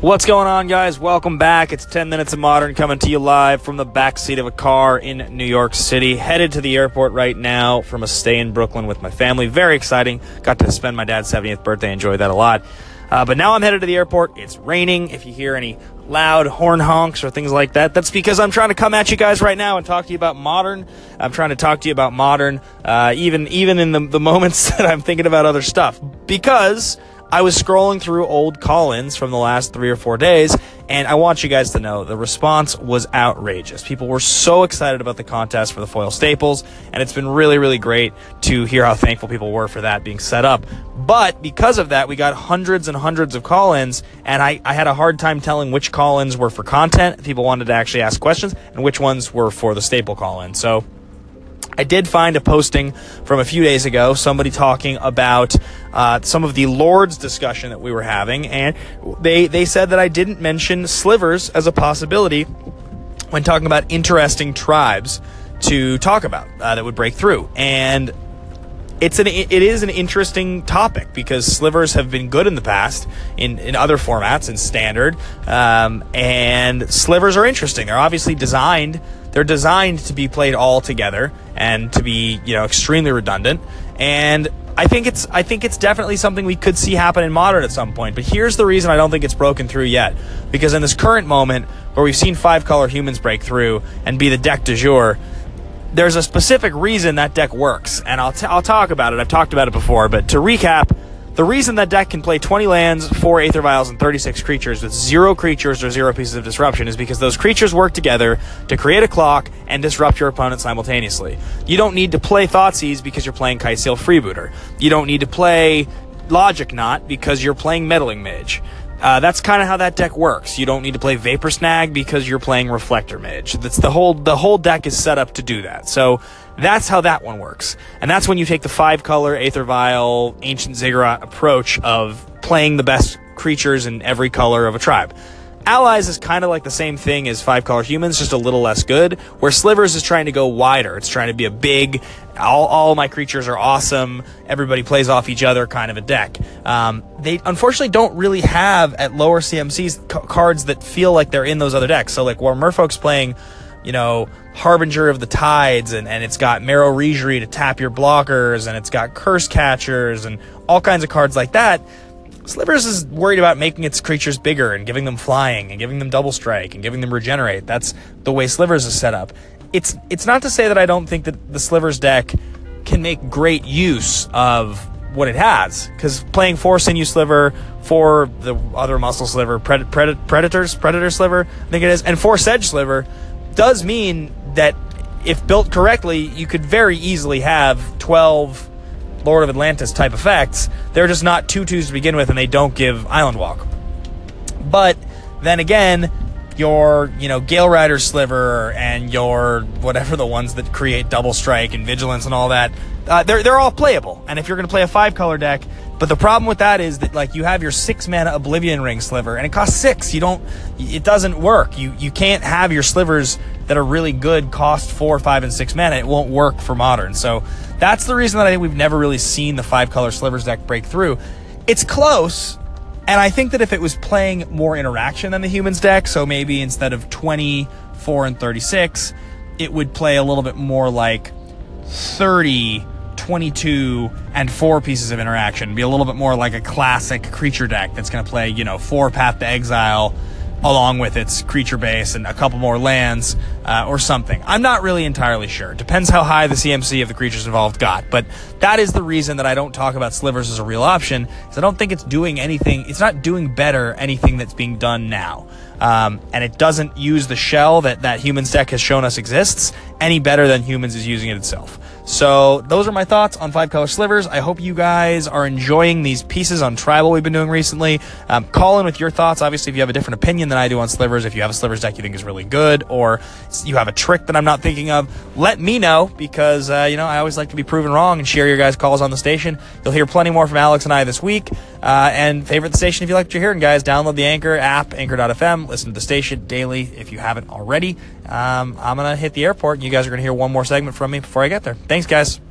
What's going on, guys? Welcome back. It's 10 Minutes of Modern coming to you live from the backseat of a car in New York City. Headed to the airport right now from a stay in Brooklyn with my family. Very exciting. Got to spend my dad's 70th birthday. Enjoyed that a lot. Uh, but now I'm headed to the airport. It's raining. If you hear any loud horn honks or things like that, that's because I'm trying to come at you guys right now and talk to you about modern. I'm trying to talk to you about modern, uh, even even in the, the moments that I'm thinking about other stuff. Because I was scrolling through old call-ins from the last three or four days, and I want you guys to know the response was outrageous. People were so excited about the contest for the foil staples, and it's been really, really great to hear how thankful people were for that being set up. But because of that, we got hundreds and hundreds of call-ins, and I, I had a hard time telling which call-ins were for content, people wanted to actually ask questions, and which ones were for the staple call-in. So I did find a posting from a few days ago, somebody talking about uh, some of the Lords discussion that we were having, and they, they said that I didn't mention slivers as a possibility when talking about interesting tribes to talk about uh, that would break through. And it's an it is an interesting topic because slivers have been good in the past in, in other formats in standard um, and slivers are interesting they're obviously designed they're designed to be played all together and to be you know extremely redundant and I think it's I think it's definitely something we could see happen in modern at some point. But here's the reason I don't think it's broken through yet. Because in this current moment where we've seen five color humans break through and be the deck du jour, there's a specific reason that deck works, and I'll, t- I'll talk about it. I've talked about it before, but to recap, the reason that deck can play 20 lands, 4 Aether Vials, and 36 creatures with zero creatures or zero pieces of disruption is because those creatures work together to create a clock and disrupt your opponent simultaneously. You don't need to play Thoughtseize because you're playing Kitesail Freebooter. You don't need to play Logic Knot because you're playing Meddling Mage. Uh, that's kind of how that deck works. You don't need to play Vapor Snag because you're playing Reflector Mage. That's the whole the whole deck is set up to do that. So that's how that one works. And that's when you take the five color Aether Vial Ancient Ziggurat approach of playing the best creatures in every color of a tribe. Allies is kind of like the same thing as five color humans, just a little less good. Where Slivers is trying to go wider. It's trying to be a big, all, all my creatures are awesome. Everybody plays off each other kind of a deck. Um, they unfortunately don't really have at lower CMCs c- cards that feel like they're in those other decks. So like where Merfolk's playing, you know, Harbinger of the Tides, and, and it's got Merrow Reejerey to tap your blockers, and it's got Cursecatchers, and all kinds of cards like that Slivers is worried about making its creatures bigger and giving them flying and giving them double strike and giving them regenerate. That's the way Slivers is set up. It's it's not to say that I don't think that the Slivers deck can make great use of what it has because playing four sinew sliver, for the other muscle sliver, pred- pred- predators, predator sliver, I think it is, and four sedge sliver does mean that if built correctly, you could very easily have twelve Lord of Atlantis type effects. They're just not tutus to begin with, and they don't give Island Walk. But then again, your you know Galerider Sliver and your whatever the ones that create double strike and vigilance and all that, uh, they're they're all playable. And if you're going to play a five color deck, but the problem with that is that like you have your six mana Oblivion Ring Sliver and it costs six. You don't, it doesn't work. You you can't have your slivers that are really good cost four, five, and six mana. It won't work for modern. So that's the reason that I think we've never really seen the five color slivers deck break through. It's close, and I think that if it was playing more interaction than the humans deck, so maybe instead of 24 and 36, it would play a little bit more like 30, 22, and four pieces of interaction. Be a little bit more like a classic creature deck that's going to play, you know, four Path to Exile along with its creature base and a couple more lands uh, or something. I'm not really entirely sure. Depends how high the CMC of the creatures involved got. But that is the reason that I don't talk about slivers as a real option, because I don't think it's doing anything. It's not doing better anything that's being done now. Um, and it doesn't use the shell that that humans deck has shown us exists any better than humans is using it itself. So those are my thoughts on five color slivers. I hope you guys are enjoying these pieces on tribal we've been doing recently. Um, call in with your thoughts. Obviously, if you have a different opinion than I do on slivers, if you have a slivers deck you think is really good, or you have a trick that I'm not thinking of, let me know because uh, you know I always like to be proven wrong and share your guys' calls on the station. You'll hear plenty more from Alex and I this week. Uh, and favorite the station if you like what you're hearing, guys. Download the Anchor app, Anchor.fm. Listen to the station daily if you haven't already. Um, I'm gonna hit the airport. and You guys are gonna hear one more segment from me before I get there. Thanks, guys.